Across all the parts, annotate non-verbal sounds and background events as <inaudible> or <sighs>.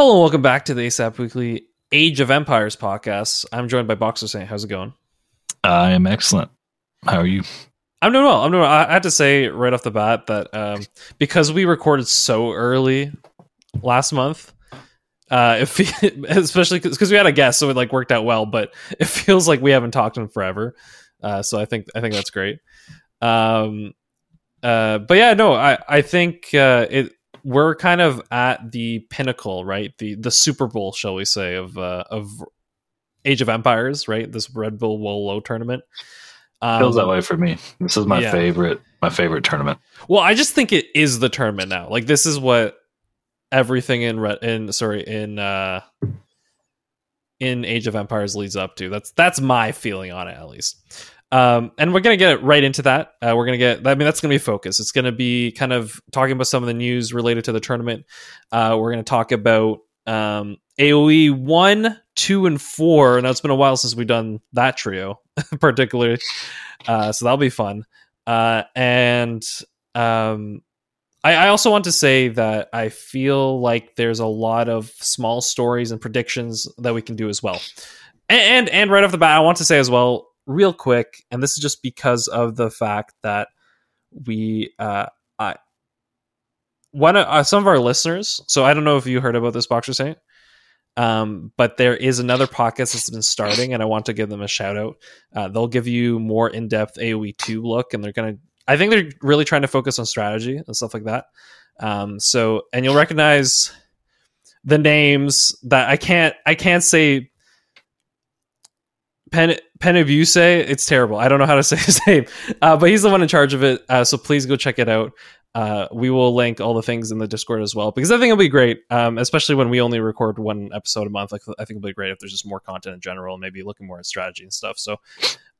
Hello and welcome back to the ASAP Weekly Age of Empires podcast. I'm joined by Boxer Saint. How's it going? I am excellent. How are you? I'm doing well. I'm doing well. I had to say right off the bat that um, because we recorded so early last month, uh, if <laughs> especially because we had a guest, so it like worked out well. But <laughs> it feels like we haven't talked in forever. Uh, so I think I think that's great. Um, uh, but yeah, no, I I think uh, it we're kind of at the pinnacle, right? The the Super Bowl, shall we say, of uh, of Age of Empires, right? This Red Bull Wololo tournament. Um, Feels that way for me. This is my yeah. favorite my favorite tournament. Well, I just think it is the tournament now. Like this is what everything in Red in sorry in uh in Age of Empires leads up to. That's that's my feeling on it at least. Um, and we're going to get right into that. Uh, we're going to get, I mean, that's going to be focus. It's going to be kind of talking about some of the news related to the tournament. Uh, we're going to talk about um, AoE 1, 2, and 4. Now, it's been a while since we've done that trio, <laughs> particularly. Uh, so that'll be fun. Uh, and um, I, I also want to say that I feel like there's a lot of small stories and predictions that we can do as well. And, and, and right off the bat, I want to say as well, real quick, and this is just because of the fact that we, uh, I, one of uh, some of our listeners. So I don't know if you heard about this Boxer Saint, um, but there is another podcast that's been starting, and I want to give them a shout out. Uh, they'll give you more in depth AOE two look, and they're gonna. I think they're really trying to focus on strategy and stuff like that. Um, so, and you'll recognize the names that I can't. I can't say Pen Penabuse. It's terrible. I don't know how to <laughs> say his name, uh, but he's the one in charge of it. Uh, so please go check it out. Uh, we will link all the things in the Discord as well because I think it'll be great, um, especially when we only record one episode a month. Like, I think it'll be great if there's just more content in general maybe looking more at strategy and stuff. So,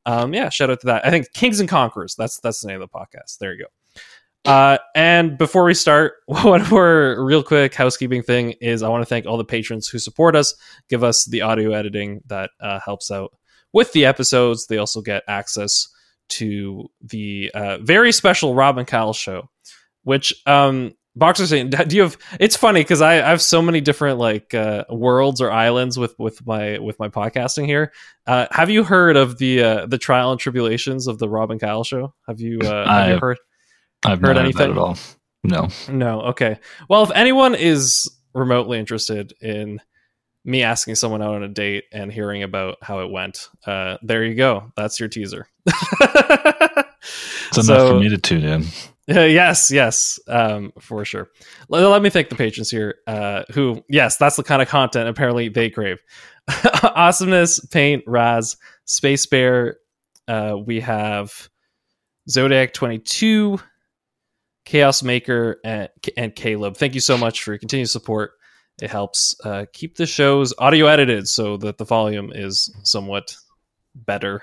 um, yeah, shout out to that. I think Kings and Conquerors. That's that's the name of the podcast. There you go. Uh, and before we start, <laughs> one more real quick housekeeping thing is I want to thank all the patrons who support us, give us the audio editing that uh, helps out with the episodes. They also get access to the uh, very special Rob and Kyle show, which um, Boxer Saint, do you have? It's funny because I, I, have so many different like uh, worlds or islands with with my with my podcasting here. Uh, have you heard of the uh, the trial and tribulations of the Rob and Kyle show? Have you, uh, have you heard? I've heard anything at all. No, no. Okay. Well, if anyone is remotely interested in me asking someone out on a date and hearing about how it went. Uh, there you go. That's your teaser. it's enough so, for me to tune in. <laughs> Uh, yes, yes, um, for sure. Let, let, me thank the patrons here. Uh, who, yes, that's the kind of content apparently they crave. <laughs> Awesomeness, Paint, Raz, Space Bear. Uh, we have Zodiac Twenty Two, Chaos Maker, and, and Caleb. Thank you so much for your continued support. It helps uh, keep the shows audio edited so that the volume is somewhat better.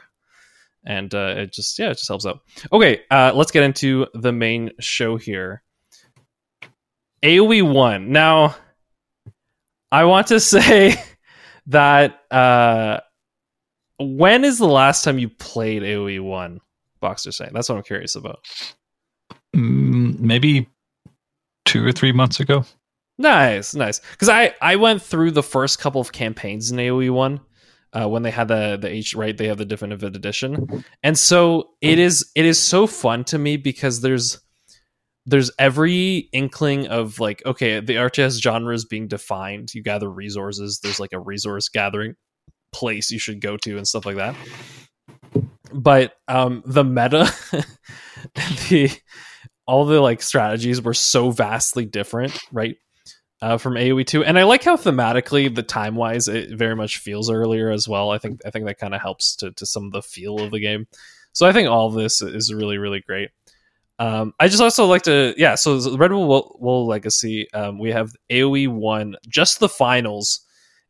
And uh, it just, yeah, it just helps out. Okay, uh, let's get into the main show here. AoE 1. Now, I want to <laughs> say that uh, when is the last time you played AoE 1? Boxer Saint. That's what I'm curious about. Mm, maybe two or three months ago. Nice, nice. Because I I went through the first couple of campaigns in AOE one. Uh, when they had the the H right, they have the definitive edition, and so it is it is so fun to me because there's there's every inkling of like okay the RTS genre is being defined. You gather resources. There's like a resource gathering place you should go to and stuff like that. But um, the meta, <laughs> the all the like strategies were so vastly different, right? Uh, from AOE two, and I like how thematically the time wise it very much feels earlier as well. I think I think that kind of helps to to some of the feel of the game. So I think all this is really really great. Um, I just also like to yeah. So Red Bull Wololo Legacy, um, we have AOE one, just the finals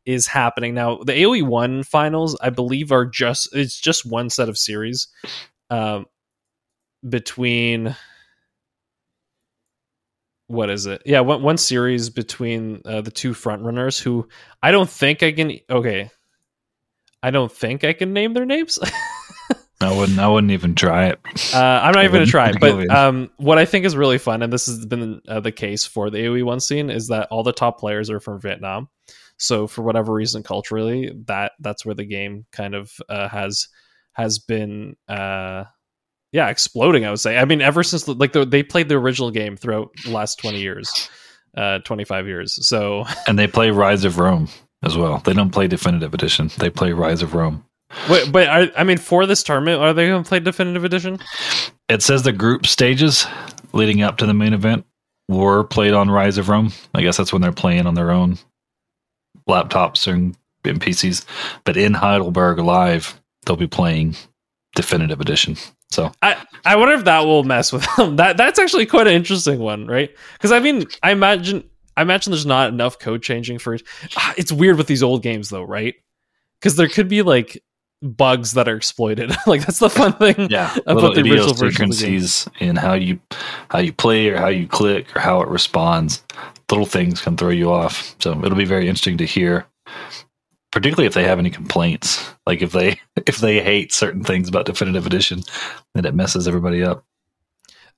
is happening now. The AOE one finals, I believe, are just it's just one set of series um, between what is it? Yeah, one, one series between uh, the two frontrunners who I don't think I can. Okay, I don't think I can name their names. <laughs> I wouldn't. I wouldn't even try it. Uh, I'm not I even gonna try it. But um, what I think is really fun, and this has been uh, the case for the AOE one scene, is that all the top players are from Vietnam. So for whatever reason, culturally, that that's where the game kind of uh, has has been, uh, yeah, exploding. I would say. I mean, ever since the, like the, they played the original game throughout the last twenty years, uh, twenty five years. So <laughs> and they play Rise of Rome as well. They don't play Definitive Edition. They play Rise of Rome. Wait, but I, I mean, for this tournament, are they going to play Definitive Edition? It says the group stages leading up to the main event were played on Rise of Rome. I guess that's when they're playing on their own laptops and, and PCs. But in Heidelberg Live, they'll be playing Definitive Edition. So I, I wonder if that will mess with them. <laughs> That that's actually quite an interesting one, right? Because I mean, I imagine I imagine there's not enough code changing for it. Ah, it's weird with these old games though, right? Because there could be like bugs that are exploited. <laughs> like that's the fun thing yeah, about the original version. Frequencies in how you how you play or how you click or how it responds. Little things can throw you off. So it'll be very interesting to hear, particularly if they have any complaints. Like if they <laughs> if they hate certain things about Definitive Edition, then it messes everybody up.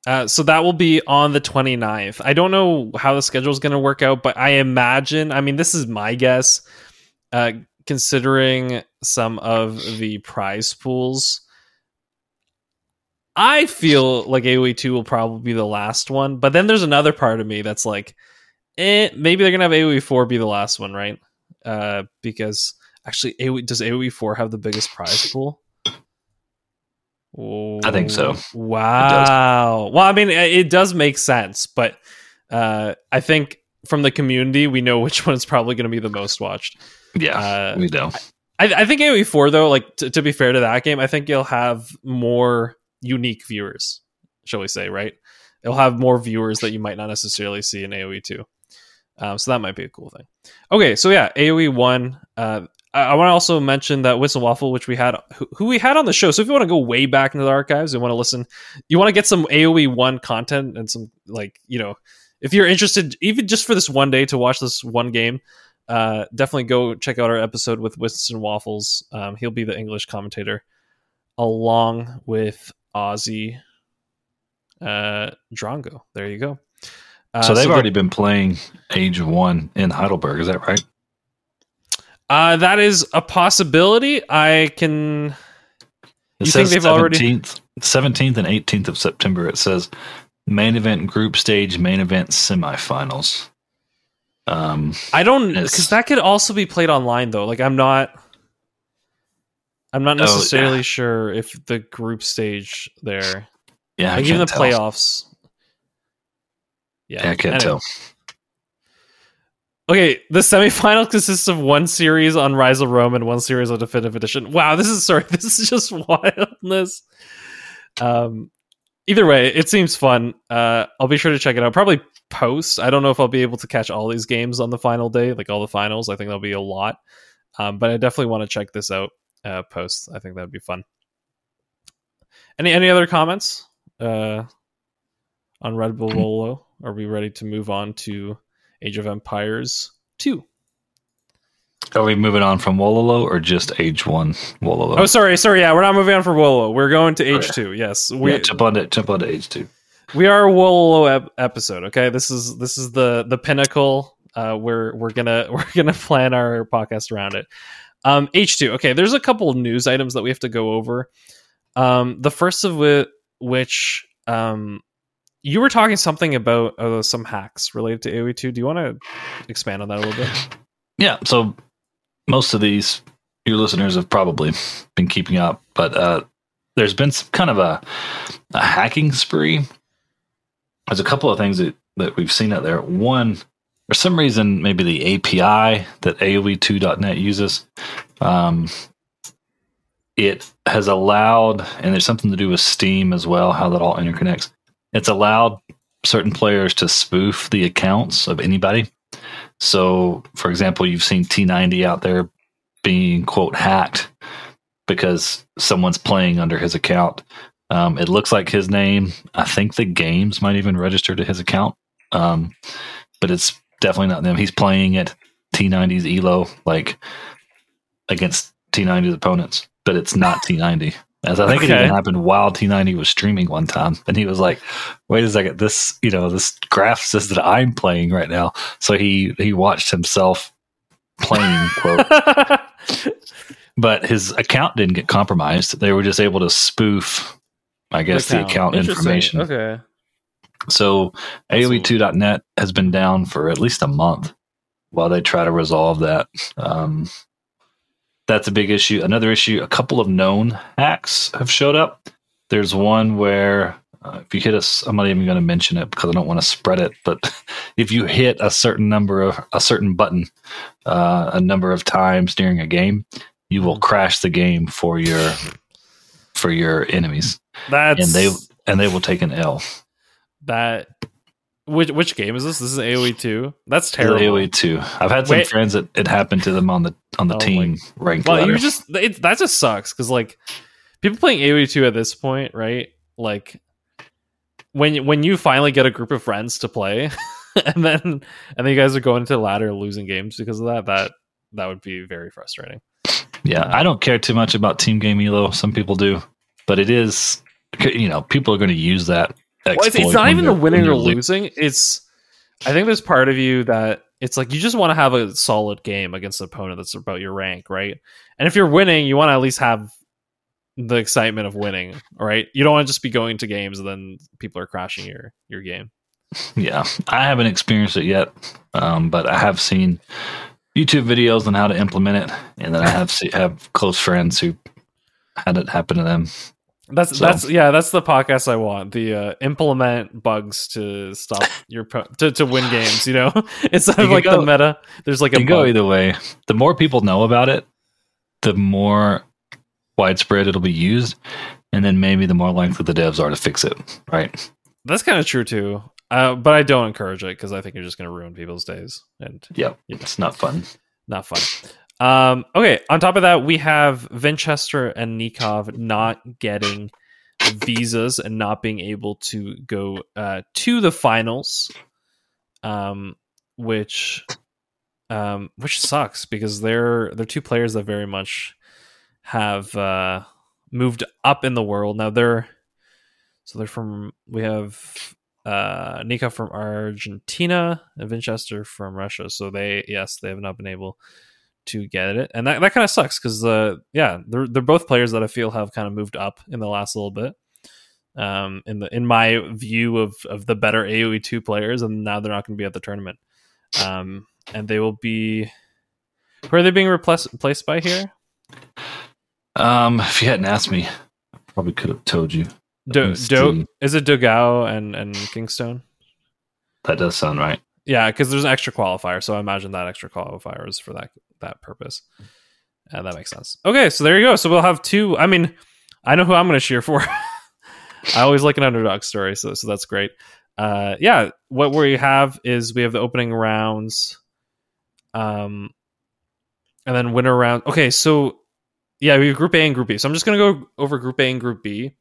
Uh, so that will be on the 29th. I don't know how the schedule is going to work out, but I imagine, I mean, this is my guess. Uh, considering some of the prize pools. I feel like AoE 2 will probably be the last one, but then there's another part of me that's like, eh, maybe they're going to have AoE 4 be the last one, right? Uh, because actually, AoE, does AoE 4 have the biggest prize pool? I think so. Wow. Well, I mean, it does make sense, but uh, I think from the community, we know which <laughs> one is probably going to be the most watched. Yeah, uh, we do. I, I think AoE four though, like t- to be fair to that game, I think you'll have more unique viewers, shall we say? Right? It'll have more viewers that you might not necessarily see in AoE two. Um, so that might be a cool thing. Okay, so yeah, AoE one. Uh, I, I want to also mention that Whistle Waffle, which we had, who, who, we had on the show. So if you want to go way back into the archives and want to listen, you want to get some AoE one content and some like you know, if you're interested, even just for this one day to watch this one game, uh, definitely go check out our episode with Winston Waffles. Um, he'll be the English commentator along with Ozzy uh, Drongo. There you go. Uh, so they've so already been playing Age One in Heidelberg. Is that right? Uh, that is a possibility. I can. It you think they've 17th, already seventeenth and eighteenth of September? It says main event group stage, main event semifinals. Um, I don't because that could also be played online though. Like I'm not, I'm not necessarily oh, yeah. sure if the group stage there, yeah, like even the tell. playoffs. Yeah, yeah I can't anyway. tell. Okay, the semifinal consists of one series on Rise of Rome and one series on Definitive Edition. Wow, this is sorry, <laughs> this is just wildness. Um, either way, it seems fun. Uh, I'll be sure to check it out. Probably post. I don't know if I'll be able to catch all these games on the final day, like all the finals. I think there'll be a lot. Um, but I definitely want to check this out uh, post. I think that'd be fun. Any any other comments uh, on Red Bull Wololo? Are we ready to move on to Age of Empires two? Are we moving on from Wololo or just Age One Wololo? Oh, sorry, sorry. Yeah, we're not moving on from Wololo. We're going to Age Two. Yes, we yeah, jump on to jump on to Age Two. We are a Wololo ep- episode. Okay, this is this is the the pinnacle. Uh, we're we're gonna <laughs> we're gonna plan our podcast around it. Um, H two. Okay, there's a couple news items that we have to go over. Um, the first of which, which um, you were talking something about uh, some hacks related to AoE two. Do you want to expand on that a little bit? Yeah. So most of these your listeners have probably been keeping up, but uh, there's been some kind of a, a hacking spree. There's a couple of things that, that we've seen out there. One, for some reason, maybe the API that AOE2.net uses, um, it has allowed, and there's something to do with Steam as well, how that all interconnects. It's allowed certain players to spoof the accounts of anybody. So, for example, you've seen T90 out there being quote hacked because someone's playing under his account. Um, it looks like his name. I think the games might even register to his account, um, but it's definitely not them. He's playing at T90's Elo like against T90's opponents, but it's not T90. As I think okay. it even happened while T90 was streaming one time, and he was like, "Wait a second, this you know this graph says that I'm playing right now." So he he watched himself playing <laughs> quote. but his account didn't get compromised. They were just able to spoof, I guess, the account Interesting. information. Okay. So AOE2.net has been down for at least a month while they try to resolve that. Um, that's a big issue. Another issue, a couple of known hacks have showed up. There's one where uh, if you hit us, I'm not even going to mention it because I don't want to spread it. But <laughs> if you hit a certain number of a certain button uh, a number of times during a game, you will crash the game for your for your enemies, That's and they and they will take an L. that. Which which game is this? This is AOE two. That's terrible. AOE two. I've had some Wait. friends that it happened to them on the on the Oh, team ranked Well, you just it, that just sucks because like people playing AOE two at this point, right? Like when when you finally get a group of friends to play, <laughs> and then and then you guys are going to the ladder losing games because of that. That that would be very frustrating. yeah, uh, I don't care too much about team game elo. Some people do, but it is you know people are going to use that. Well, it's, it's not even the winning or losing. It's I think there's part of you that it's like you just want to have a solid game against an opponent that's about your rank, right? And if you're winning, you want to at least have the excitement of winning, right? You don't want to just be going to games and then people are crashing your your game. Yeah, I haven't experienced it yet, um, but I have seen YouTube videos on how to implement it, and then I have see, have close friends who had it happen to them. That's So- that's yeah, that's the podcast I want. The uh, implement bugs to stop <laughs> your to to win games. You know, <laughs> instead of like the meta, there's like a can go either way. The more people know about it, the more widespread it'll be used, and then maybe the more likely the devs are to fix it. Right? That's kind of true too. Uh, but I don't encourage it because I think you're just going to ruin people's days and. Yeah. It's not fun. not fun. Um, okay, on top of that, we have Vinchester and Nicov not getting visas and not being able to go uh, to the finals, um, which um, which sucks because they're they're two players that very much have uh, moved up in the world. Now they're so they're from we have uh Nika from Argentina and Vinchester from Russia. So they yes, they have not been able to get it. And that, that kind of sucks because uh yeah, they're they're both players that I feel have kind of moved up in the last little bit. Um in the in my view of of the better AoE two players, and now they're not gonna be at the tournament. Um and they will be who are they being replaced replaced by here? Um, if you hadn't asked me, I probably could have told you. Do, Do, is it Dogao and and Kingstone? That does sound right. Yeah, because there's an extra qualifier, so I imagine that extra qualifier is for that that purpose. Uh, that makes sense. Okay, so there you go. So we'll have two. I mean, I know who I'm going to cheer for. <laughs> I always like an underdog story, so so that's great. Uh, yeah, what we have is we have the opening rounds, um, and then winner round. Okay, so yeah, we have Group A and Group B. So I'm just going to go over Group A and Group B,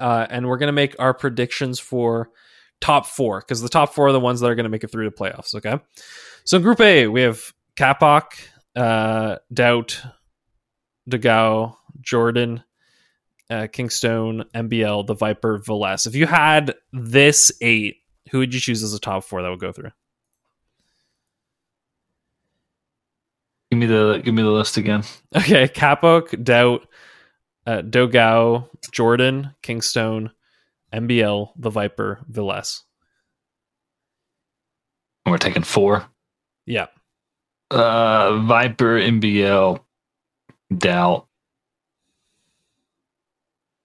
uh, and we're going to make our predictions for top four because the top four are the ones that are going to make it through to playoffs. Okay, so in Group A we have Kapok, uh, DauT, Degao, Jordan, uh, Kingstone, MBL, the Viper, Veles. If you had this eight, who would you choose as a top four that would go through? Give me the give me the list again. Okay, Kapok, DauT, uh, Dogao, Jordan, Kingstone, MBL, the Viper, Veles. And we're taking four. Yeah. Uh, Viper, MBL, DauT.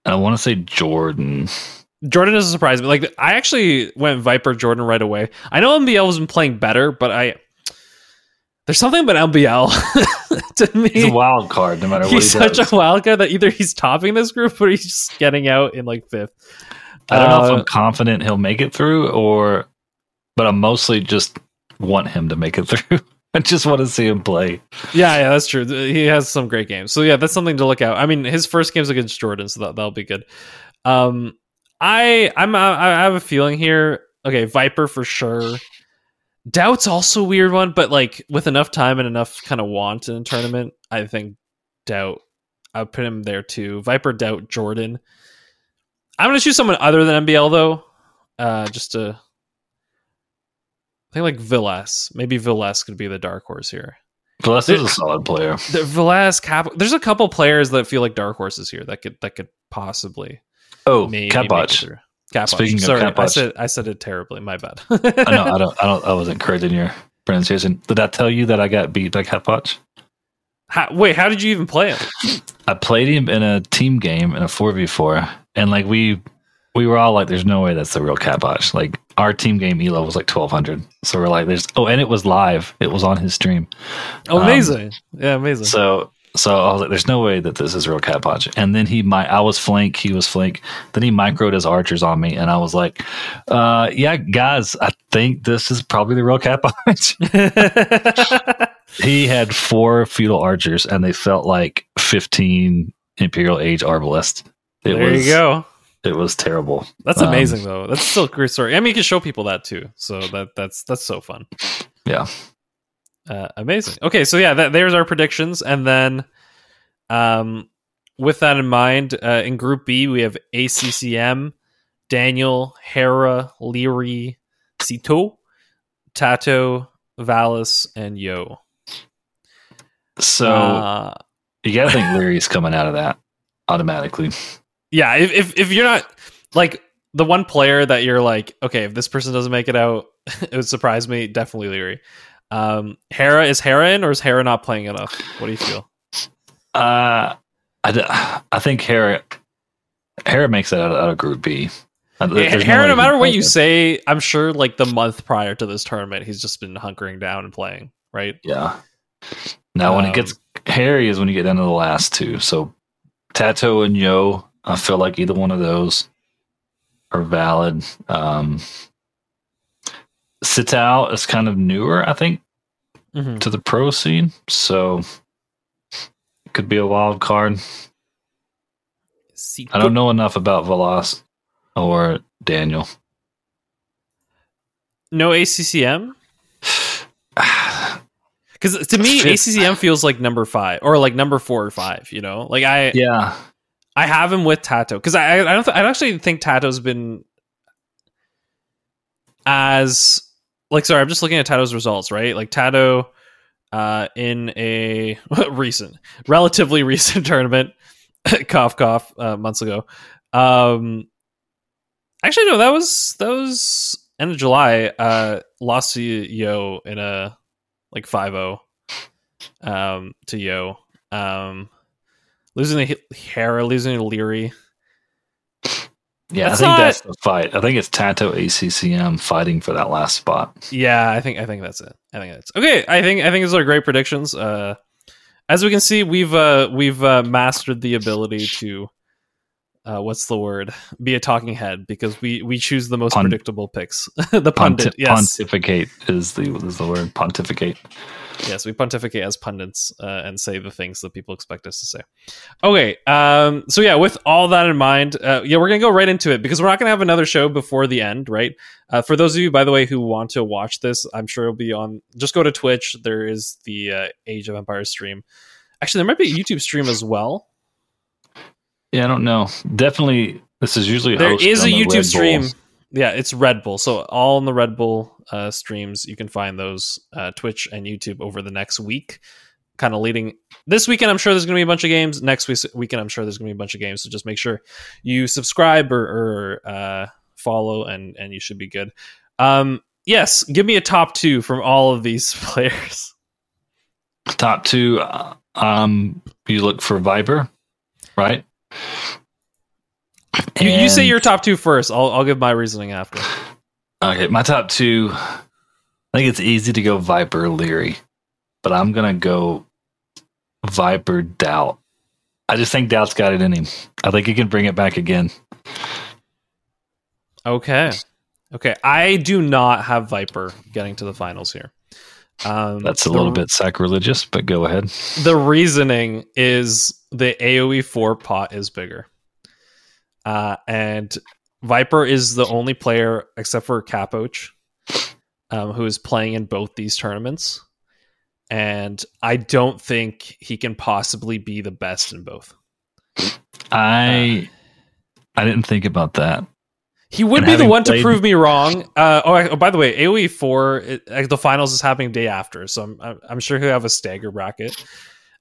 And I want to say Jordan. Jordan doesn't surprise me. Like I actually went Viper Jordan right away. I know MBL has been playing better, but I there's something about MBL <laughs> to me. He's a wild card, no matter what he's he such a wild card that either he's topping this group or he's just getting out in like fifth. I don't know if Uh, I'm confident he'll make it through, or, but I'm mostly just want him to make it <laughs> through. I just want to see him play. Yeah, yeah, that's true. He has some great games. So yeah, that's something to look out. I mean, his first game's against Jordan, so that that'll be good. Um, I I'm I have a feeling here. Okay, Viper for sure. DauT's also a weird one, but like with enough time and enough kind of want in a tournament, I think DauT. I would put him there too. Viper, DauT, Jordan. I'm gonna choose someone other than MBL though, uh, just to. I think like Villas. Maybe Villas could be the dark horse here. Velas is a solid player. The Velas Cap. There's a couple players that feel like dark horses here that could that could possibly Oh, it Capoch. Speaking of Sorry, I said I said it terribly. My bad. I know. I don't. <laughs> I don't. I wasn't correct in your pronunciation. Did I tell you that I got beat by Capoch? How, wait, how did you even play him? I played him in a team game in a four v four, and like we we were all like, "There's no way that's the real Capoch." Like our team game elo was like twelve hundred, so we're like, "There's." Oh, and it was live. It was on his stream. Oh, Um, amazing! yeah, amazing. So so I was like, "There's no way that this is real Capoch." And then he mi- I was flank, he was flank. Then he microed his archers on me, and I was like, uh, "Yeah, guys, I think this is probably the real Capoch." <laughs> he had four feudal archers, and they felt like fifteen Imperial Age arbalists. It there was you go. It was terrible. That's Um, amazing, though. That's still a great story. I mean, you can show people that too. So that that's that's so fun. Yeah. Uh, amazing. Okay, so yeah, that, there's our predictions, and then, um, with that in mind, uh, in Group B we have ACCM, Daniel, Hera, Liereyy, Sitaux, TaToH, Valis, and Yo. So Uh, you got to think <laughs> Liereyy's coming out of that automatically. Yeah, if, if if you're not like the one player that you're like, okay, if this person doesn't make it out, <laughs> it would surprise me. Definitely Liereyy. Um, Hera is Hera in, or is Hera not playing enough? What do you feel? Uh, I, d- I think Hera Hera makes it out of, out of Group B. Uh, Hera, way no matter what you it. say, I'm sure like the month prior to this tournament, he's just been hunkering down and playing, right? Yeah. Now, when Um, it gets hairy is when you get down to the last two. So, TaToH and Yo, I feel like either one of those are valid. Um, Sitaux is kind of newer, I think, Mhm. to the pro scene. So, it could be a wild card. I don't know enough about Velas or Daniel. No ACCM because <sighs> to me ACCM feels like number five or like number four or five. You know, like I yeah. I have him with TaToH because I I don't th- I don't actually think TaToH's been as like sorry I'm just looking at TaToH's results right? Like TaToH uh in a <laughs> recent relatively recent tournament <laughs> cough cough uh, months ago um actually no that was that was end of July uh lost to Yo in a like 5-0 um to Yo um losing to Hera, losing to Liereyy. Yeah, That's I think not- that's the fight. I think it's TaToH ACCM fighting for that last spot. Yeah, I think I think that's it. I think that's okay. I think I think these are great predictions. Uh, as we can see, we've uh, we've uh, mastered the ability to uh, what's the word? Be a talking head because we we choose the most predictable picks. <laughs> the pundit, Ponti- yes, Pontificate is the is the word. Pontificate. yes, we pontificate as pundits uh, and say the things that people expect us to say. Okay, um, so yeah, with all that in mind, uh, yeah, we're gonna go right into it because we're not gonna have another show before the end, right? Uh, for those of you, by the way, who want to watch this, I'm sure it'll be on. Just go to Twitch. There is the uh, Age of Empires stream. Actually, there might be a YouTube stream as well. Yeah, I don't know. Definitely, this is usually There is a the Red YouTube Bull. stream. Yeah, it's Red Bull. So all in the Red Bull uh, streams, you can find those uh, Twitch and YouTube over the next week. Kind of leading this weekend, I'm sure there's going to be a bunch of games. Next week, weekend, I'm sure there's going to be a bunch of games. So just make sure you subscribe or, or uh, follow, and and you should be good. Um, yes, give me a top two from all of these <laughs> players. Top two. uh, Um, you look for Viper, right? You, you say your top two first. I'll I'll give my reasoning after. Okay, my top two. I think it's easy to go Viper Liereyy, but I'm gonna go Viper DauT. I just think DauT's got it in him. I think he can bring it back again. Okay. Okay. I do not have Viper getting to the finals here. Um, That's a the- little bit sacrilegious, but go ahead. The reasoning is the AoE 4 pot is bigger. Uh, and Viper is the only player, except for Capoch, um, who is playing in both these tournaments. And I don't think he can possibly be the best in both. I I didn't think about that. He would And be the one to prove me wrong. <laughs> Uh, oh, I- oh, by the way, AOE four, it, uh, the finals is happening day after, so I'm I'm, I'm sure he'll have a stagger bracket.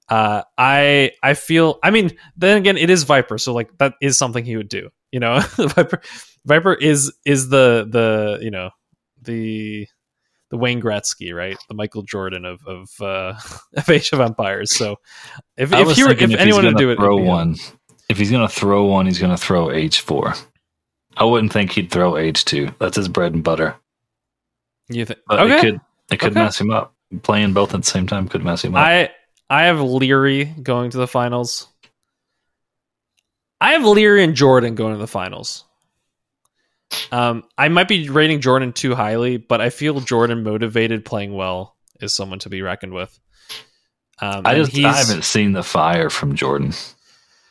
Uh, I I feel. I mean, then again, it is Viper, so like that is something he would do. You know, <laughs> Viper Viper is is the the you know the the Wayne Gretzky, right? The Michael Jordan of of uh, <laughs> of Age of Empires. So if if, he were, if if anyone would do it, throw him. one. If he's gonna throw one, he's gonna throw H four. I wouldn't think he'd throw H two. That's his bread and butter. You think? But okay. it could it could Okay. mess him up. Playing both at the same time could mess him up. I I have Liereyy going to the finals. I have Liereyy and Jordan going to the finals. Um, I might be rating Jordan too highly, but I feel Jordan motivated, playing well, is someone to be reckoned with. Um, I just I haven't seen the fire from Jordan.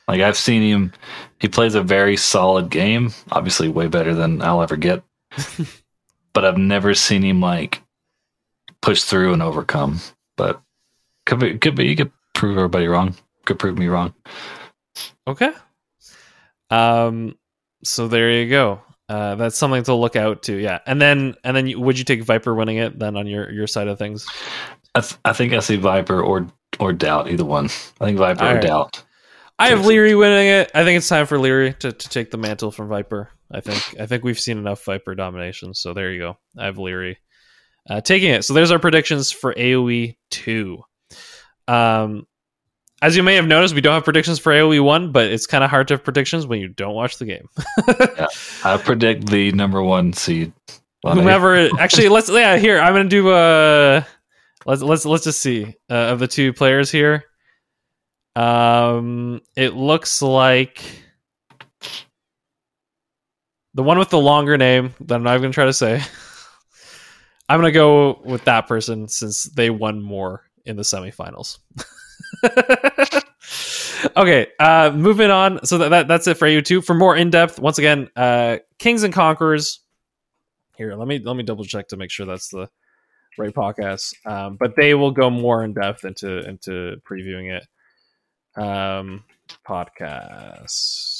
Like I've seen him he plays a very solid game, obviously way better than I'll ever get. <laughs> but I've never seen him like push through and overcome. But could be could be you could prove everybody wrong. Could prove me wrong. Okay. Um. So there you go. Uh, that's something to look out to. Yeah, and then and then you, would you take Viper winning it then on your your side of things? I, th- I think I see Viper or or DauT, either one. I think Viper All or right. DauT. I have. Liereyy winning it. I think it's time for Liereyy to, to take the mantle from Viper. I think I think we've seen enough Viper domination. So there you go. I have Liereyy uh, taking it. So there's our predictions for AOE two. Um, as you may have noticed, we don't have predictions for AOE one, but it's kind of hard to have predictions when you don't watch the game. <laughs> I predict the number one seed. Whomever <laughs> actually, let's yeah. Here I'm gonna do. Uh, let's let's let's just see uh, of the two players here. Um, it looks like the one with the longer name that I'm not even gonna try to say. <laughs> I'm gonna go with that person since they won more in the semifinals. <laughs> okay, uh, moving on. So that, that that's it for AU2. For more in depth, once again, uh, Kings and Conquerors. Here, let me let me double check to make sure that's the right podcast. Um, but they will go more in depth into into previewing it. Um, podcasts.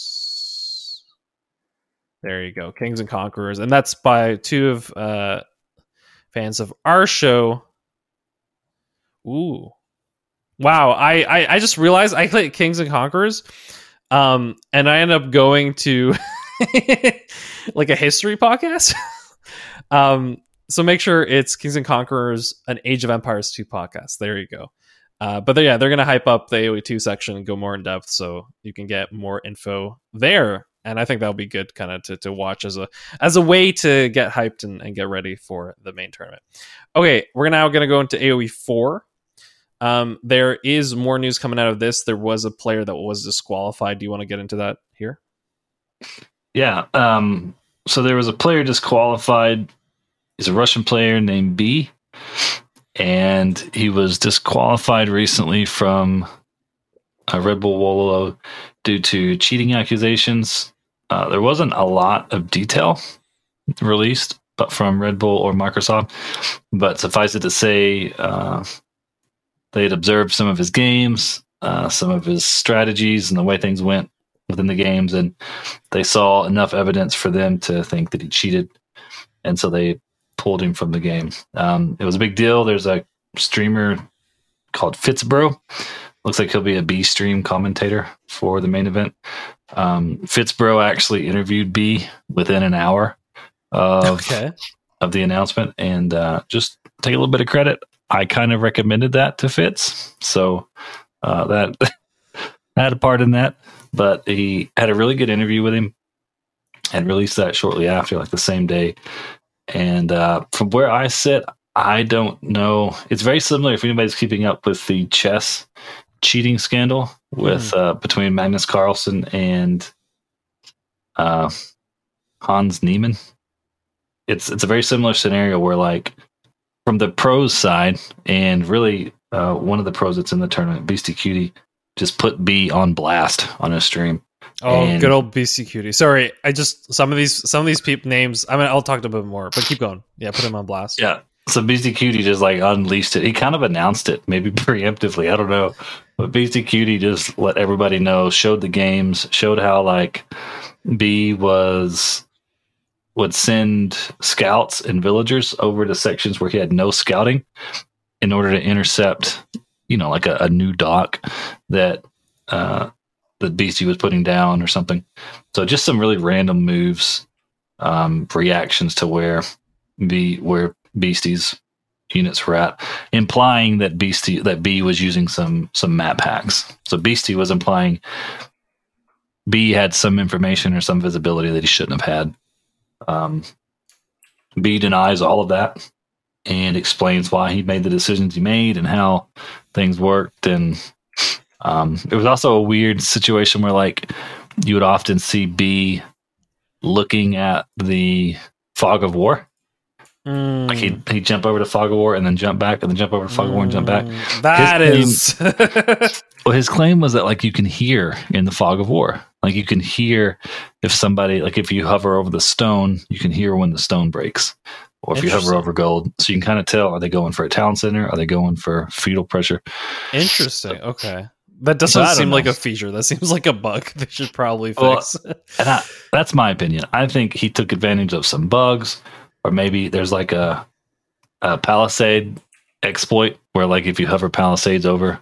There you go, Kings and Conquerors, and that's by two of uh, fans of our show. Ooh, wow! I I, I just realized I clicked Kings and Conquerors, um, and I end up going to <laughs> like a history podcast. <laughs> um, so make sure it's Kings and Conquerors, an Age of Empires 2 podcast. There you go. Uh, but yeah, they're going to hype up the AoE 2 section and go more in depth so you can get more info there. And I think that'll be good kind of to, to watch as a as a way to get hyped and, and get ready for the main tournament. Okay, we're now going to go into AoE 4. Um, there is more news coming out of this. There was a player that was disqualified. Do you want to get into that here? Yeah. Um, so there was a player disqualified. He's a Russian player named B, and he was disqualified recently from uh, Red Bull Wololo due to cheating accusations. Uh, there wasn't a lot of detail released, but from Red Bull or Microsoft. But suffice it to say, uh, they had observed some of his games, uh, some of his strategies, and the way things went within the games, and they saw enough evidence for them to think that he cheated, and so they pulled him from the game. Um, it was a big deal. There's a streamer called Fitzbro. Looks like he'll be a B stream commentator for the main event. Um, Fitzbro actually interviewed B within an hour of of the announcement, and uh, just take a little bit of credit. I kind of recommended that to Fitz, so uh, that <laughs> had a part in that. But he had a really good interview with him, and released that shortly after, like the same day. And uh, from where I sit, I don't know. It's very similar. If anybody's keeping up with the chess cheating scandal with uh, between Magnus Carlsen and uh, Hans Niemann, it's it's a very similar scenario where like from the pros side, and really uh, one of the pros that's in the tournament, BeastyQT, just put B on blast on his stream. Oh, And- good old BC Cutie. Sorry, I just some of these some of these people names. I mean, I'll talk to them more, but keep going. Yeah, put him on blast. Yeah. So BeastyQT just like unleashed it. He kind of announced it, maybe <laughs> preemptively. I don't know. But BeastyQT just let everybody know, showed the games, showed how like B was would send scouts and villagers over to sections where he had no scouting in order to intercept, you know, like a, a new dock that uh, the Beastie was putting down or something. So just some really random moves, um, reactions to where the where Beastie's units were at, implying that Beastie that B was using some some map hacks. So Beastie was implying B had some information or some visibility that he shouldn't have had. Um, B denies all of that and explains why he made the decisions he made and how things worked. And um, it was also a weird situation where, like, you would often see B looking at the fog of war. Mm. Like he'd, he'd jump over to fog of war and then jump back and then jump over to fog of war and jump back. Mm, That His is. <laughs> Well, his claim was that like you can hear in the fog of war, like you can hear if somebody, like if you hover over the stone, you can hear when the stone breaks, or if you hover over gold, so you can kind of tell are they going for a town center, are they going for feudal pressure? Interesting. Okay. That doesn't So I don't seem like a feature. That seems like a bug <laughs> they should probably Well, fix. <laughs> And I, that's my opinion. I think he took advantage of some bugs, or maybe there's like a, a palisade exploit where, like, if you hover palisades over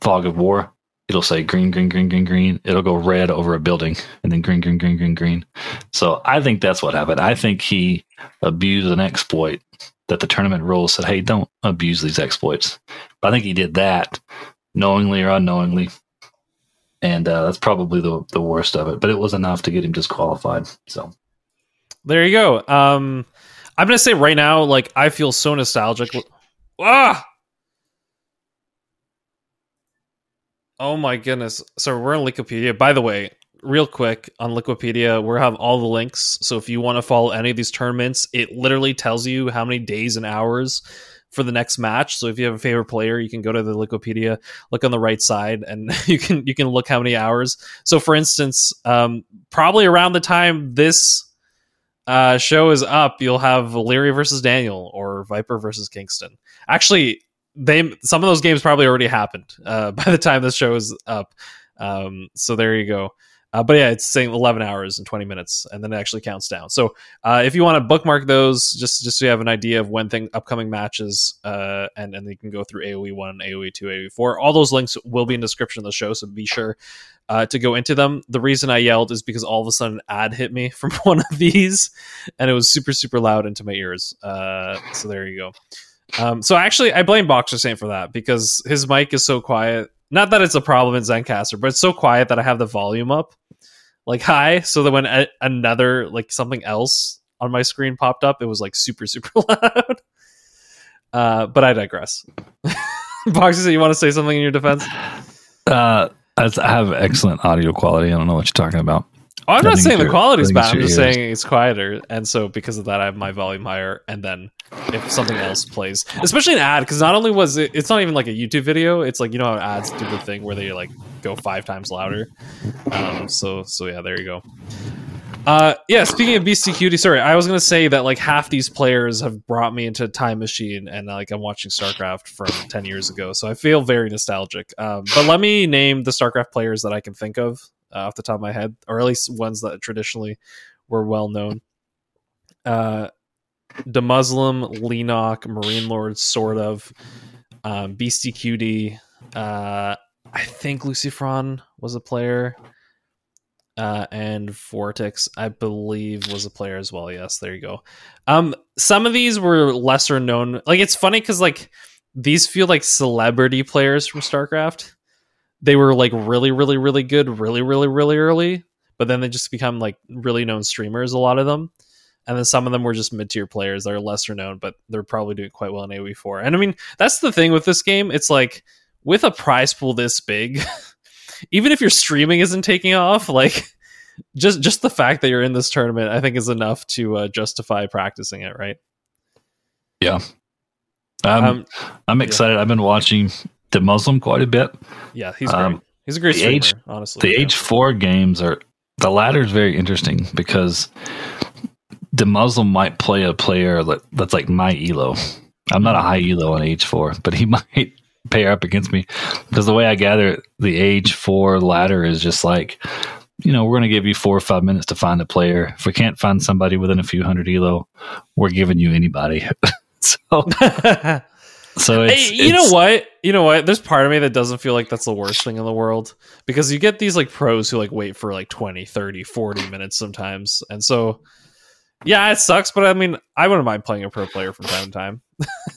fog of war, it'll say green, green, green, green, green. It'll go red over a building, and then green, green, green, green, green. So I think that's what happened. I think he abused an exploit that the tournament rules said, "Hey, don't abuse these exploits." But I think he did that knowingly or unknowingly. And uh, that's probably the the worst of it, but it was enough to get him disqualified. So There you go. Um, I'm gonna say right now, like I feel so nostalgic. Ah. Oh my goodness! So we're on Liquipedia. By the way, real quick on Liquipedia, we have all the links. So if you want to follow any of these tournaments, it literally tells you how many days and hours for the next match. So if you have a favorite player, you can go to the Liquipedia, look on the right side, and <laughs> you can you can look how many hours. So for instance, um, probably around the time this uh, show is up, you'll have Valyria versus Daniel or Viper versus Kingston. Actually, they some of those games probably already happened uh, <laughs> by the time this show is up. Um, so there you go. Uh, but yeah, it's saying 11 hours and 20 minutes, and then it actually counts down. So uh, if you want to bookmark those, just just so you have an idea of when thing upcoming matches, uh, and and you can go through AOE one, AOE two, AOE four. All those links will be in the description of the show, so be sure uh, to go into them. The reason I yelled is because all of a sudden an ad hit me <laughs> from one of these, and it was super super loud into my ears. Uh, so there you go. Um, so actually, I blame Boxer Saint for that because his mic is so quiet. Not that it's a problem in Zencastr, but it's so quiet that I have the volume up like high, so that when a- another like something else on my screen popped up, it was like super <laughs> super loud. Uh, but I digress. <laughs> Boxer you want to say something in your defense? uh, I have excellent audio quality. I don't know what you're talking about. Oh, I'm I not saying the quality's bad. I'm just ears. saying it's quieter, and so because of that, I have my volume higher. And then if something else plays, especially an ad, because not only was it, it's not even like a YouTube video. It's like you know how ads do the thing where they like go five times louder. Um, so so yeah, there you go. Uh, yeah. Speaking of BeastyQT, sorry, I was gonna say that like half these players have brought me into Time Machine, and like I'm watching StarCraft from ten years ago, so I feel very nostalgic. Um, but let me name the StarCraft players that I can think of uh, off the top of my head, or at least ones that traditionally were well known. Uh, DeMuslim, Lenok, MarineLorD, sort of, um, BeastyQT. Uh, I think Lucifron was a player uh, and VortiX, I believe, was a player as well. Yes, there you go. Um, some of these were lesser known. Like it's funny because like these feel like celebrity players from StarCraft. They were like really, really, really good, really, really, really early, but then they just become like really known streamers. A lot of them, and then some of them were just mid tier players that are lesser known, but they're probably doing quite well in AoE four. And I mean, that's the thing with this game. It's like with a prize pool this big. <laughs> even if your streaming isn't taking off, like <laughs> just just the fact that you're in this tournament, I think is enough to uh, justify practicing it, right? Um, Um, I'm excited. I've been watching DeMuslim quite a bit. yeah, he's great. um, he's a great the streamer, age- honestly. The yeah. Age Four games are the ladder is very interesting because DeMuslim might play a player that, that's like my elo. I'm not a high elo on Age Four, but he <laughs> might pair up against me because the way I gather the Age Four ladder is just like you know, we're going to give you four or five minutes to find a player. If we can't find somebody within a few hundred elo, we're giving you anybody. <laughs> so, <laughs> so it's, hey, you know what? You know what? There's part of me that doesn't feel like that's the worst thing in the world because you get these like pros who like wait for like 20, 30, 40 minutes sometimes. And so yeah, it sucks, but I mean, I wouldn't mind playing a pro player from time to time.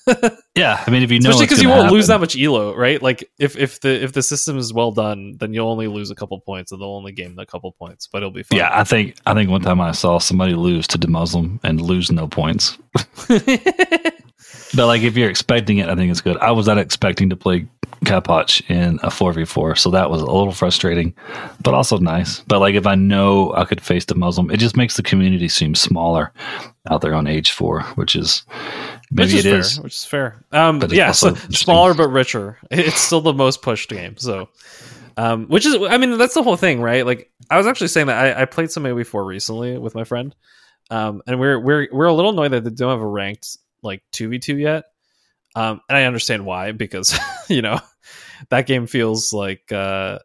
<laughs> yeah, I mean, if you know, especially because you won't happen. lose that much elo, right? Like if if the if the system is well done, then you'll only lose a couple points, and they'll only gain a couple points, but it'll be fun. Yeah, I think I think one time I saw somebody lose to Muslim and lose no points. <laughs> but like if you're expecting it, I think it's good. I was not expecting to play Capoch in a 4v4. So that was a little frustrating, but also nice. But like if I know I could face DeMuslim, it just makes the community seem smaller out there on Age 4, which is maybe which is it fair, is, Which is fair. Um, but yeah, so smaller but richer. <laughs> It's still the most pushed game. So. Um, which is, I mean, that's the whole thing, right? Like, I was actually saying that I, I played some AoE4 recently with my friend, um, and we're we're we're a little annoyed that they don't have a ranked like two v two yet. Um, and I understand why because <laughs> you know that game feels like uh,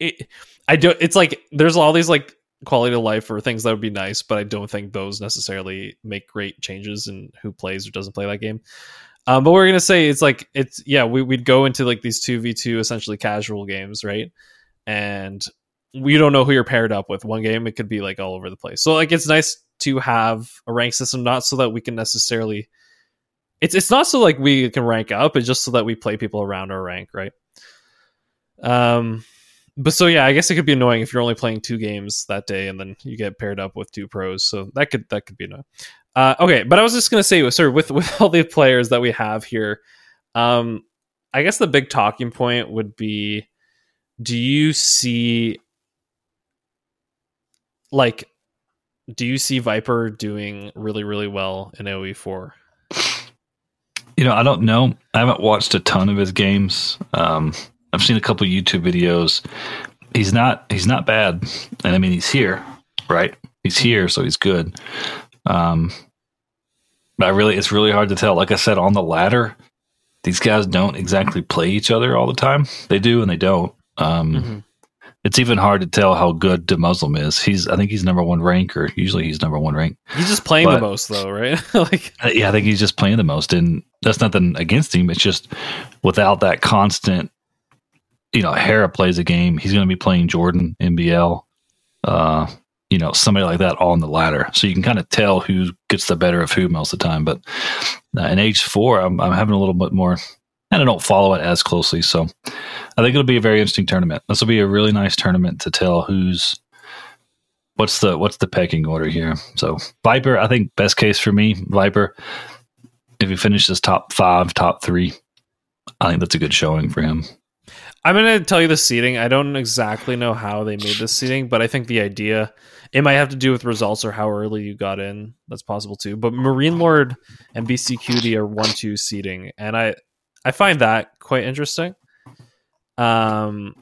it. I don't. It's like there's all these like quality of life or things that would be nice, but I don't think those necessarily make great changes in who plays or doesn't play that game. Um, but we're gonna say it's like it's yeah we we'd go into like these two v two essentially casual games, right? And we don't know who you're paired up with. One game it could be like all over the place. So like it's nice to have a rank system, not so that we can necessarily it's it's not so like we can rank up, it's just so that we play people around our rank, right? Um but so yeah, I guess it could be annoying if you're only playing two games that day and then you get paired up with two pros. So that could that could be annoying. Uh, okay, but I was just gonna say, sir, with with all the players that we have here, um, I guess the big talking point would be: Do you see like, do you see Viper doing really really well in AOE four? You know, I don't know. I haven't watched a ton of his games. Um, I've seen a couple YouTube videos. He's not he's not bad, and I mean he's here, right? He's here, so he's good. Um, but I really, it's really hard to tell. Like I said, on the ladder, these guys don't exactly play each other all the time. They do and they don't. Um, mm-hmm. It's even hard to tell how good DeMuslim is. He's, I think he's number one rank, or usually he's number one rank. He's just playing but, the most, though, right? <laughs> like, uh, yeah, I think he's just playing the most, and that's nothing against him. It's just without that constant, you know, Hera plays a game. He's going to be playing Jordan, NBL, uh, you know, somebody like that on the ladder. So you can kind of tell who gets the better of who most of the time. But uh, in age four, I'm, I'm having a little bit more and I don't follow it as closely. So I think it'll be a very interesting tournament. This will be a really nice tournament to tell who's what's the what's the pecking order here. So Viper, I think best case for me, Viper. If he finishes top five, top three, I think that's a good showing for him. I'm going to tell you the seating. I don't exactly know how they made this seating, but I think the idea it might have to do with results or how early you got in. That's possible too. But MarineLorD and BeastyQT are one two seating, and I I find that quite interesting. Um,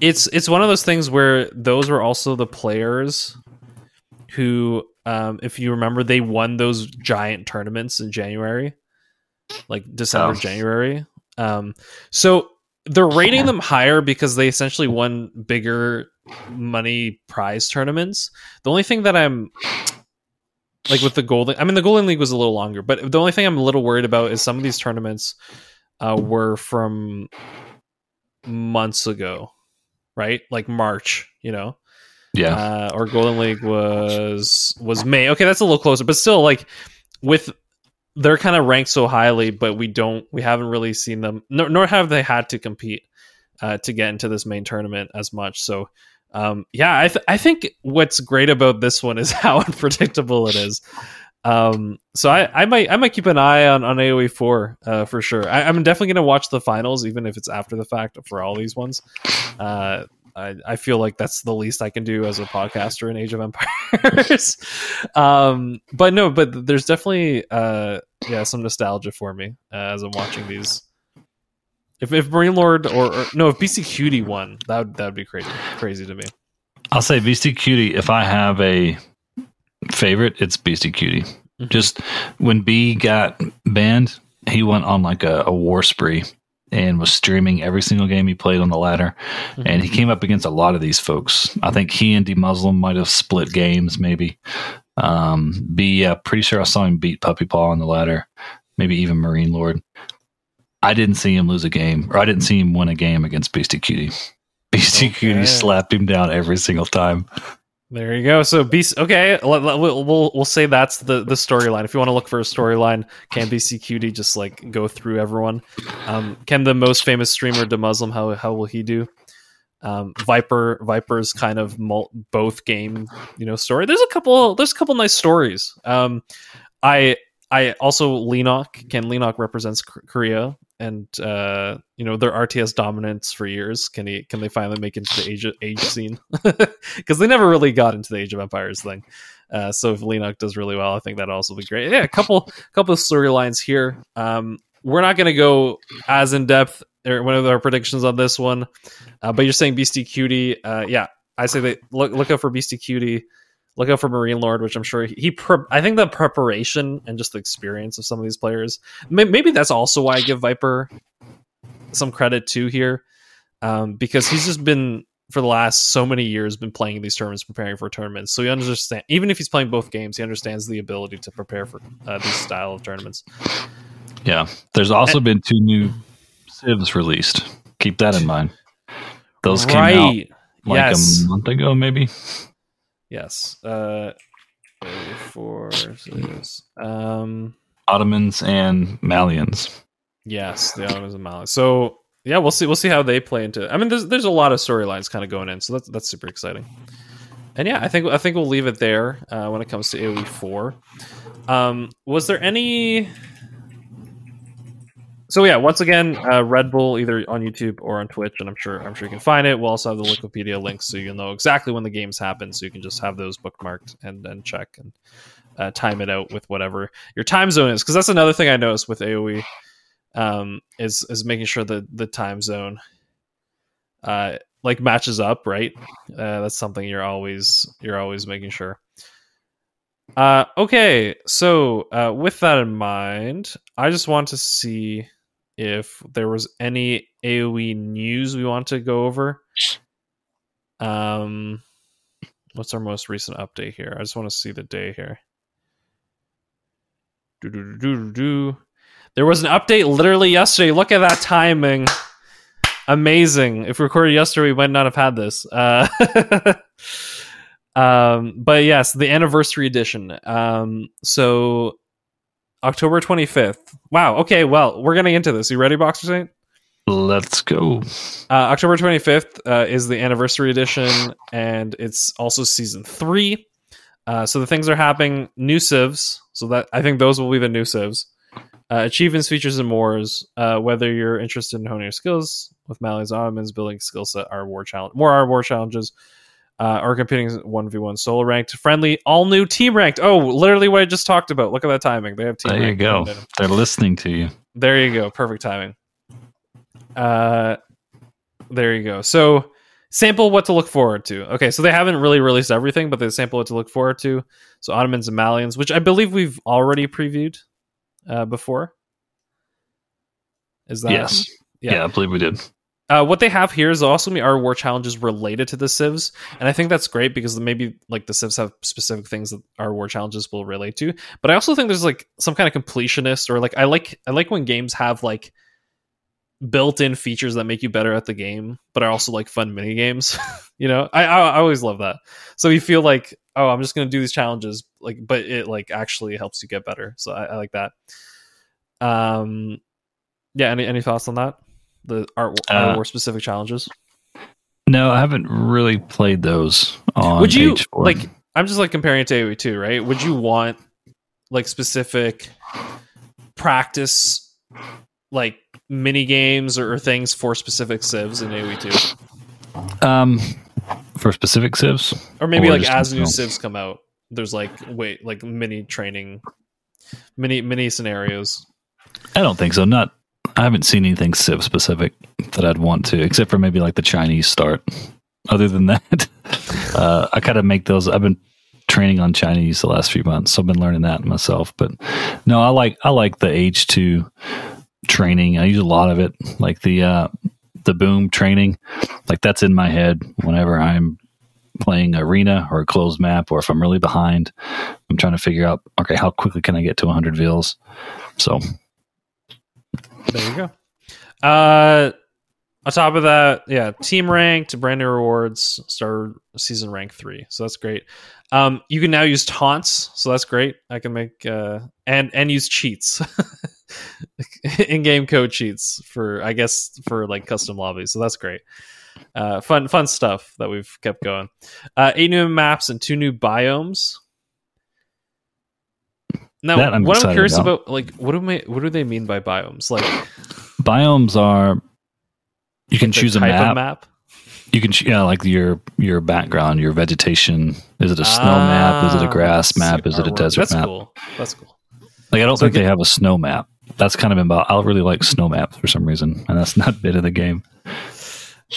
it's it's one of those things where those were also the players who, um, if you remember, they won those giant tournaments in January, like December, oh. January. Um, so they're rating them higher because they essentially won bigger money prize tournaments. The only thing that I'm like with the golden i mean the golden league was a little longer but the only thing i'm a little worried about is some of these tournaments uh, were from months ago right? Like march you know? Yeah. Uh, or golden league was was may. Okay that's a little closer but still like with they're kind of ranked so highly but we don't we haven't really seen them nor, nor have they had to compete uh, to get into this main tournament as much. So um, yeah, I, th- I think what's great about this one is <laughs> how unpredictable it is. Um, so I, I might I might keep an eye on, on AOE four uh, for sure. I, am definitely gonna watch the finals, even if it's after the fact for all these ones. Uh, I, I feel like that's the least I can do as a podcaster in Age of Empires. <laughs> um, but no, but there's definitely uh, yeah some nostalgia for me uh, as I'm watching these if if MarineLorD or, or no, if BeastyQT won, that would that would be crazy crazy to me. I'll say BeastyQT. If I have a favorite, it's BeastyQT. Mm-hmm. Just when B got banned, he went on like a, a war spree and was streaming every single game he played on the ladder. Mm-hmm. And he came up against a lot of these folks. I think he and DeMuslim might have split games, maybe. Um, B, yeah, pretty sure I saw him beat Puppy Paw on the ladder, maybe even MarineLorD. I didn't see him lose a game, or I didn't see him win a game against BeastyQT. <laughs> Beastie okay. Cutie slapped him down every single time. There you go. So Beast. Okay, we'll, we'll we'll say that's the the storyline. If you want to look for a storyline, can BeastyQT just like go through everyone? Um, can the most famous streamer, DeMuslim, how how will he do? Um, Viper Viper's kind of mul- both game you know story. There's a couple. There's a couple nice stories. Um, I I also Leenock Ken Leenock represents Korea and uh, you know their RTS dominance for years. Can he? Can they finally make into the age age scene? <laughs> Because they never really got into the Age of Empires thing. Uh, so if Leenock does really well, I think that also be great. Yeah, a couple couple of storylines here. Um, we're not going to go as in depth or one of our predictions on this one, uh, but you're saying BeastyQT. Uh, yeah, I say that look look out for BeastyQT look out for MarineLorD, which I'm sure he. he pre- I think the preparation and just the experience of some of these players. Maybe that's also why I give Viper some credit too here, um, because he's just been for the last so many years been playing these tournaments, preparing for tournaments. So he understands, even if he's playing both games, he understands the ability to prepare for uh, these style of tournaments. Yeah, there's also and, been two new civs released. Keep that in mind. Those right. came out like yes. a month ago, maybe. Yes. Uh, four. um, Ottomans and Malians. Yes, the Ottomans and Malians. So yeah, we'll see. We'll see how they play into. It. I mean, there's there's a lot of storylines kind of going in, so that's that's super exciting. And yeah, I think I think we'll leave it there uh, when it comes to AOE four. Um, was there any so yeah, once again, uh, Red Bull either on YouTube or on Twitch, and I'm sure I'm sure you can find it. We'll also have the Liquipedia links so you'll know exactly when the games happen, so you can just have those bookmarked and then check and uh, time it out with whatever your time zone is. Because that's another thing I noticed with AOE um, is is making sure that the time zone uh, like matches up, right? Uh, that's something you're always you're always making sure. Uh, okay, so uh, with that in mind, I just want to see if there was any AoE news we want to go over. Um, what's our most recent update here? I just want to see the day here. Do, do, do, do, There was an update literally yesterday. Look at that timing. Amazing. If we recorded yesterday, we might not have had this. Uh, <laughs> um, but yes, the anniversary edition. Um, so October 25th. Wow. Okay. Well, we're getting into this. You ready, Boxer Saint? Let's go. Uh, October 25th uh, is the anniversary edition, and it's also season three. Uh, so the things are happening. New civs. So that I think those will be the new civs. Uh, achievements, features, and more. Uh, whether you're interested in honing your skills with Mali's Ottomans, building skill set, our war challenge, more our war challenges, uh, are competing 1v1 solo ranked, friendly, all new team ranked. Oh, literally what I just talked about. Look at that timing. They have team There you go. They're listening to you. There you go. Perfect timing. Uh, there you go. So, sample what to look forward to. Okay, so they haven't really released everything, but they sample what to look forward to. So, Ottomans and Malians, which I believe we've already previewed uh, before. Is that? Yes. Yeah. yeah, I believe we did. Uh, what they have here is also our war challenges related to the civs, and I think that's great because maybe like the civs have specific things that our war challenges will relate to. But I also think there's like some kind of completionist or like I like I like when games have like built-in features that make you better at the game, but are also like fun mini games. <laughs> you know, I, I I always love that. So you feel like oh, I'm just gonna do these challenges, like, but it like actually helps you get better. So I, I like that. Um, yeah. Any any thoughts on that? The art, uh, war specific challenges? No, I haven't really played those on. Would you H4. like? I'm just like comparing it to AOE two, right? Would you want like specific practice, like mini games or, or things for specific civs in AOE two? Um, for specific civs, or maybe or like as new civs come out, there's like wait like mini training, mini mini scenarios. I don't think so. Not I haven't seen anything Civ specific that I'd want to, except for maybe like the Chinese start. <laughs> Other than that, <laughs> uh, I kind of make those. I've been training on Chinese the last few months, so I've been learning that myself. But no, I like I like the H two training. I use a lot of it, like the uh, the boom training. Like that's in my head whenever I'm playing arena or a closed map, or if I'm really behind, I'm trying to figure out okay, how quickly can I get to 100 vills? So there you go. Uh, on top of that, yeah, team ranked, brand new rewards, start season rank three. So that's great. Um, you can now use taunts, so that's great. I can make uh, and and use cheats, <laughs> in-game code cheats for I guess for like custom lobbies. So that's great. Uh, fun fun stuff that we've kept going. Uh, eight new maps and two new biomes. Now, That I'm what I'm curious about. about, like, what do I, what do they mean by biomes? Like, biomes are you can choose a map. map. You can yeah, like your your background, your vegetation. Is it a snow map? Is it a Ah, grass map? Is it a desert That's map? cool. That's cool. Like I don't So think get- they have a snow map. That's kind of about. I'll really like snow maps for some reason, and that's <laughs> not bit of the game.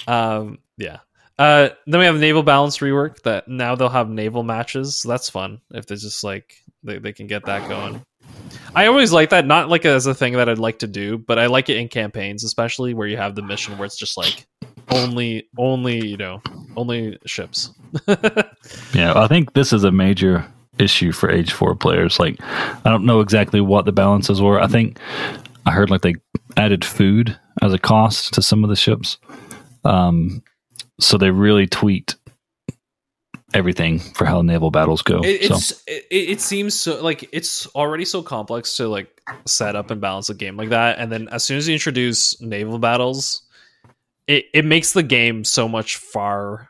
Um, yeah. Uh, then we have naval balance rework that now they'll have naval matches. So that's fun if they just like they, they can get that going. I always like that, not like as a thing that I'd like to do, but I like it in campaigns, especially where you have the mission where it's just like only only, you know, only ships. <laughs> Yeah, I think this is a major issue for Age Four players. Like, I don't know exactly what the balances were. I think I heard like they added food as a cost to some of the ships, um, so they really tweaked everything for how naval battles go. It, so it, it seems so like it's already so complex to like set up and balance a game like that, and then as soon as you introduce naval battles, it it makes the game so much far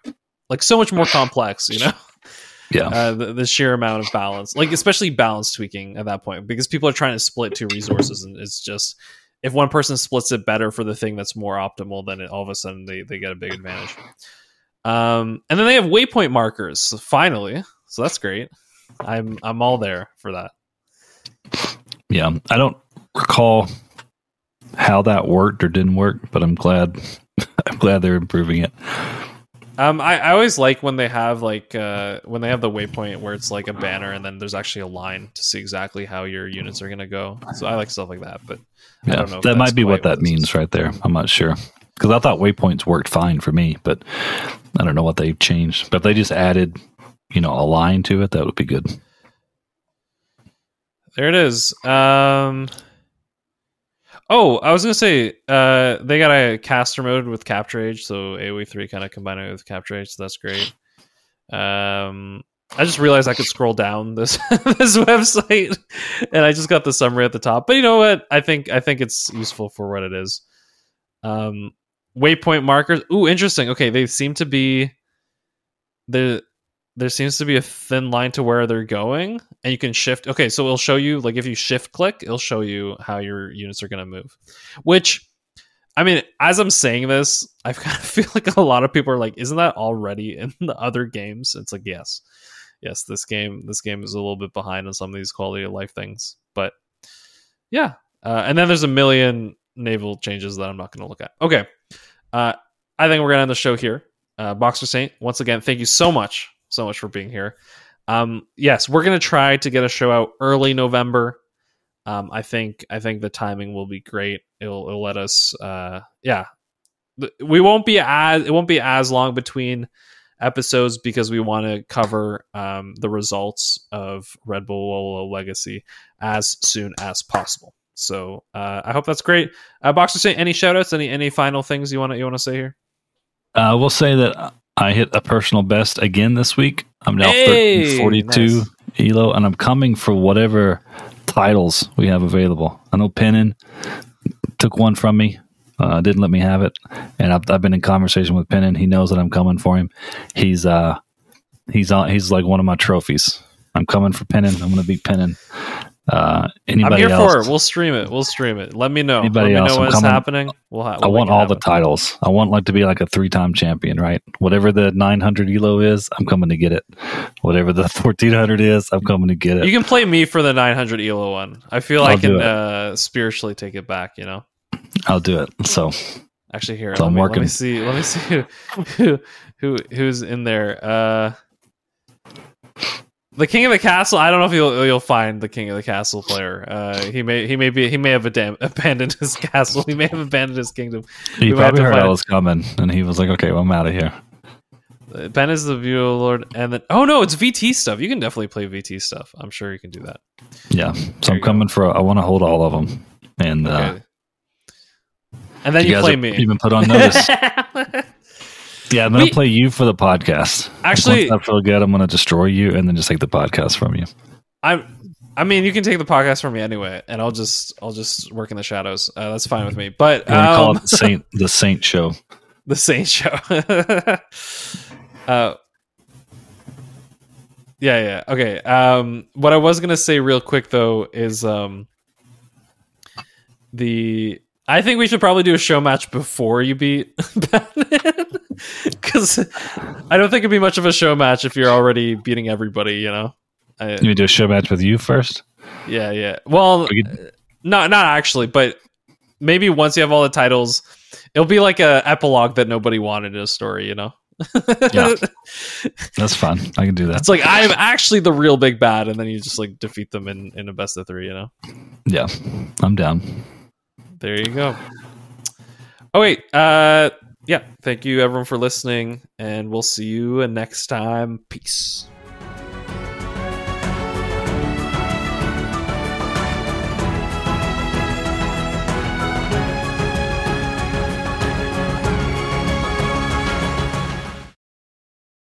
like so much more complex. You know, <laughs> yeah, uh, the, the sheer amount of balance, like especially balance tweaking at that point, because people are trying to split two resources, and it's just if one person splits it better for the thing that's more optimal, then it, all of a sudden they they get a big advantage. Um, and then they have waypoint markers finally, so that's great. I'm I'm all there for that. yeah. I don't recall how that worked or didn't work, but I'm glad. <laughs> I'm glad they're improving it. Um, I, I always like when they have like uh, when they have the waypoint where it's like a banner and then there's actually a line to see exactly how your units are gonna go. So I like stuff like that. But I Yeah, don't know that might be what what that means right there. I'm not sure because I thought waypoints worked fine for me, but I don't know what they've changed. But if they just added, you know, a line to it, that would be good. There it is. Um, oh, I was gonna say uh, they got a caster mode with CaptureAge, so AoE three kind of combining it with CaptureAge, so that's great. Um, I just realized I could scroll down this <laughs> this website, and I just got the summary at the top. But you know what? I think I think it's useful for what it is. Um, waypoint markers. Ooh, interesting. Okay, they seem to be the there seems to be a thin line to where they're going and you can shift okay so it'll show you like if you shift click it'll show you how your units are going to move. Which i mean as i'm saying this i <laughs> kind of feel like a lot of people are like isn't that already in the other games? It's like yes. Yes this game this game is a little bit behind on some of these quality of life things but yeah. Uh, and then there's a million naval changes that i'm not going to look at. Okay uh, i think we're going to end the show here. Uh, boxer saint once again thank you so much so much for being here. Um, yes we're going to try to get a show out early november. Um, i think i think the timing will be great. It'll, it'll let us uh, yeah. We won't be as it won't be as long between episodes because we want to cover um, the results of red bull legacy as soon as possible. So uh, i hope that's great. Uh, boxer saint any shout outs any any final things you want to you want to say here? Uh, we'll say that I hit a personal best again this week. I'm now Hey, 1342 nice. elo, and I'm coming for whatever titles we have available. I know Pennon took one from me. Uh, didn't let me have it, and I've, I've been in conversation with Pennon. He knows that I'm coming for him. He's uh, he's on. He's like one of my trophies. I'm coming for Pennon. I'm going to beat Pennon. Uh, i'm anybody here else? for it we'll stream it we'll stream it let me know Anybody let me else? know what's happening we'll ha- I we'll want all the titles. I want like to be like a three-time champion, right? Whatever the 900 elo is, I'm coming to get it. Whatever the <laughs> 1400 is, I'm coming to get it. You can play me for the 900 elo one. I feel I I'll can uh, spiritually take it back. You know. I'll do it. So Actually, here So let I'm me, let me see. Let me <laughs> see who, who who who's in there. Uh, the king of the castle. I don't know if you'll you'll find the king of the castle player. Uh, he may he may be he may have adam- <laughs> abandoned his castle. He may have abandoned his kingdom. He We probably heard I was coming, and he was like, "Okay, well, I'm out of here." Uh, Ben is the view lord, and then oh no, it's VT stuff. You can definitely play VT stuff. I'm sure you can do that. Yeah, so There I'm you go. coming for. I want to hold all of them, and uh, and then you you, guys play have me. even put on notice. <laughs> yeah, I'm gonna We- play you for the podcast. Like, Actually- once I feel good, I'm gonna destroy you, and then just take the podcast from you. I'm. I mean, you can take the podcast from me anyway, and I'll just I'll just work in the shadows. Uh, that's fine with me. But We're call um, it the Saint the Saint Show. <laughs> the Saint Show. <laughs> uh, yeah, yeah. Okay. Um, what I was gonna say real quick though is um, the I think we should probably do a show match before you beat <laughs> Batman <laughs> because I don't think it'd be much of a show match if you're already beating everybody. You know. I, You do a show match with you first. yeah, yeah. Well, could- not not actually, but maybe once you have all the titles, it'll be like a epilogue that nobody wanted in a story. You know. Yeah. <laughs> That's fun. I can do that. It's like I'm actually the real big bad, and then you just like defeat them in in a best of three. You know. Yeah, I'm down. There you go. Oh wait, uh, yeah. Thank you everyone for listening, and we'll see you next time. Peace.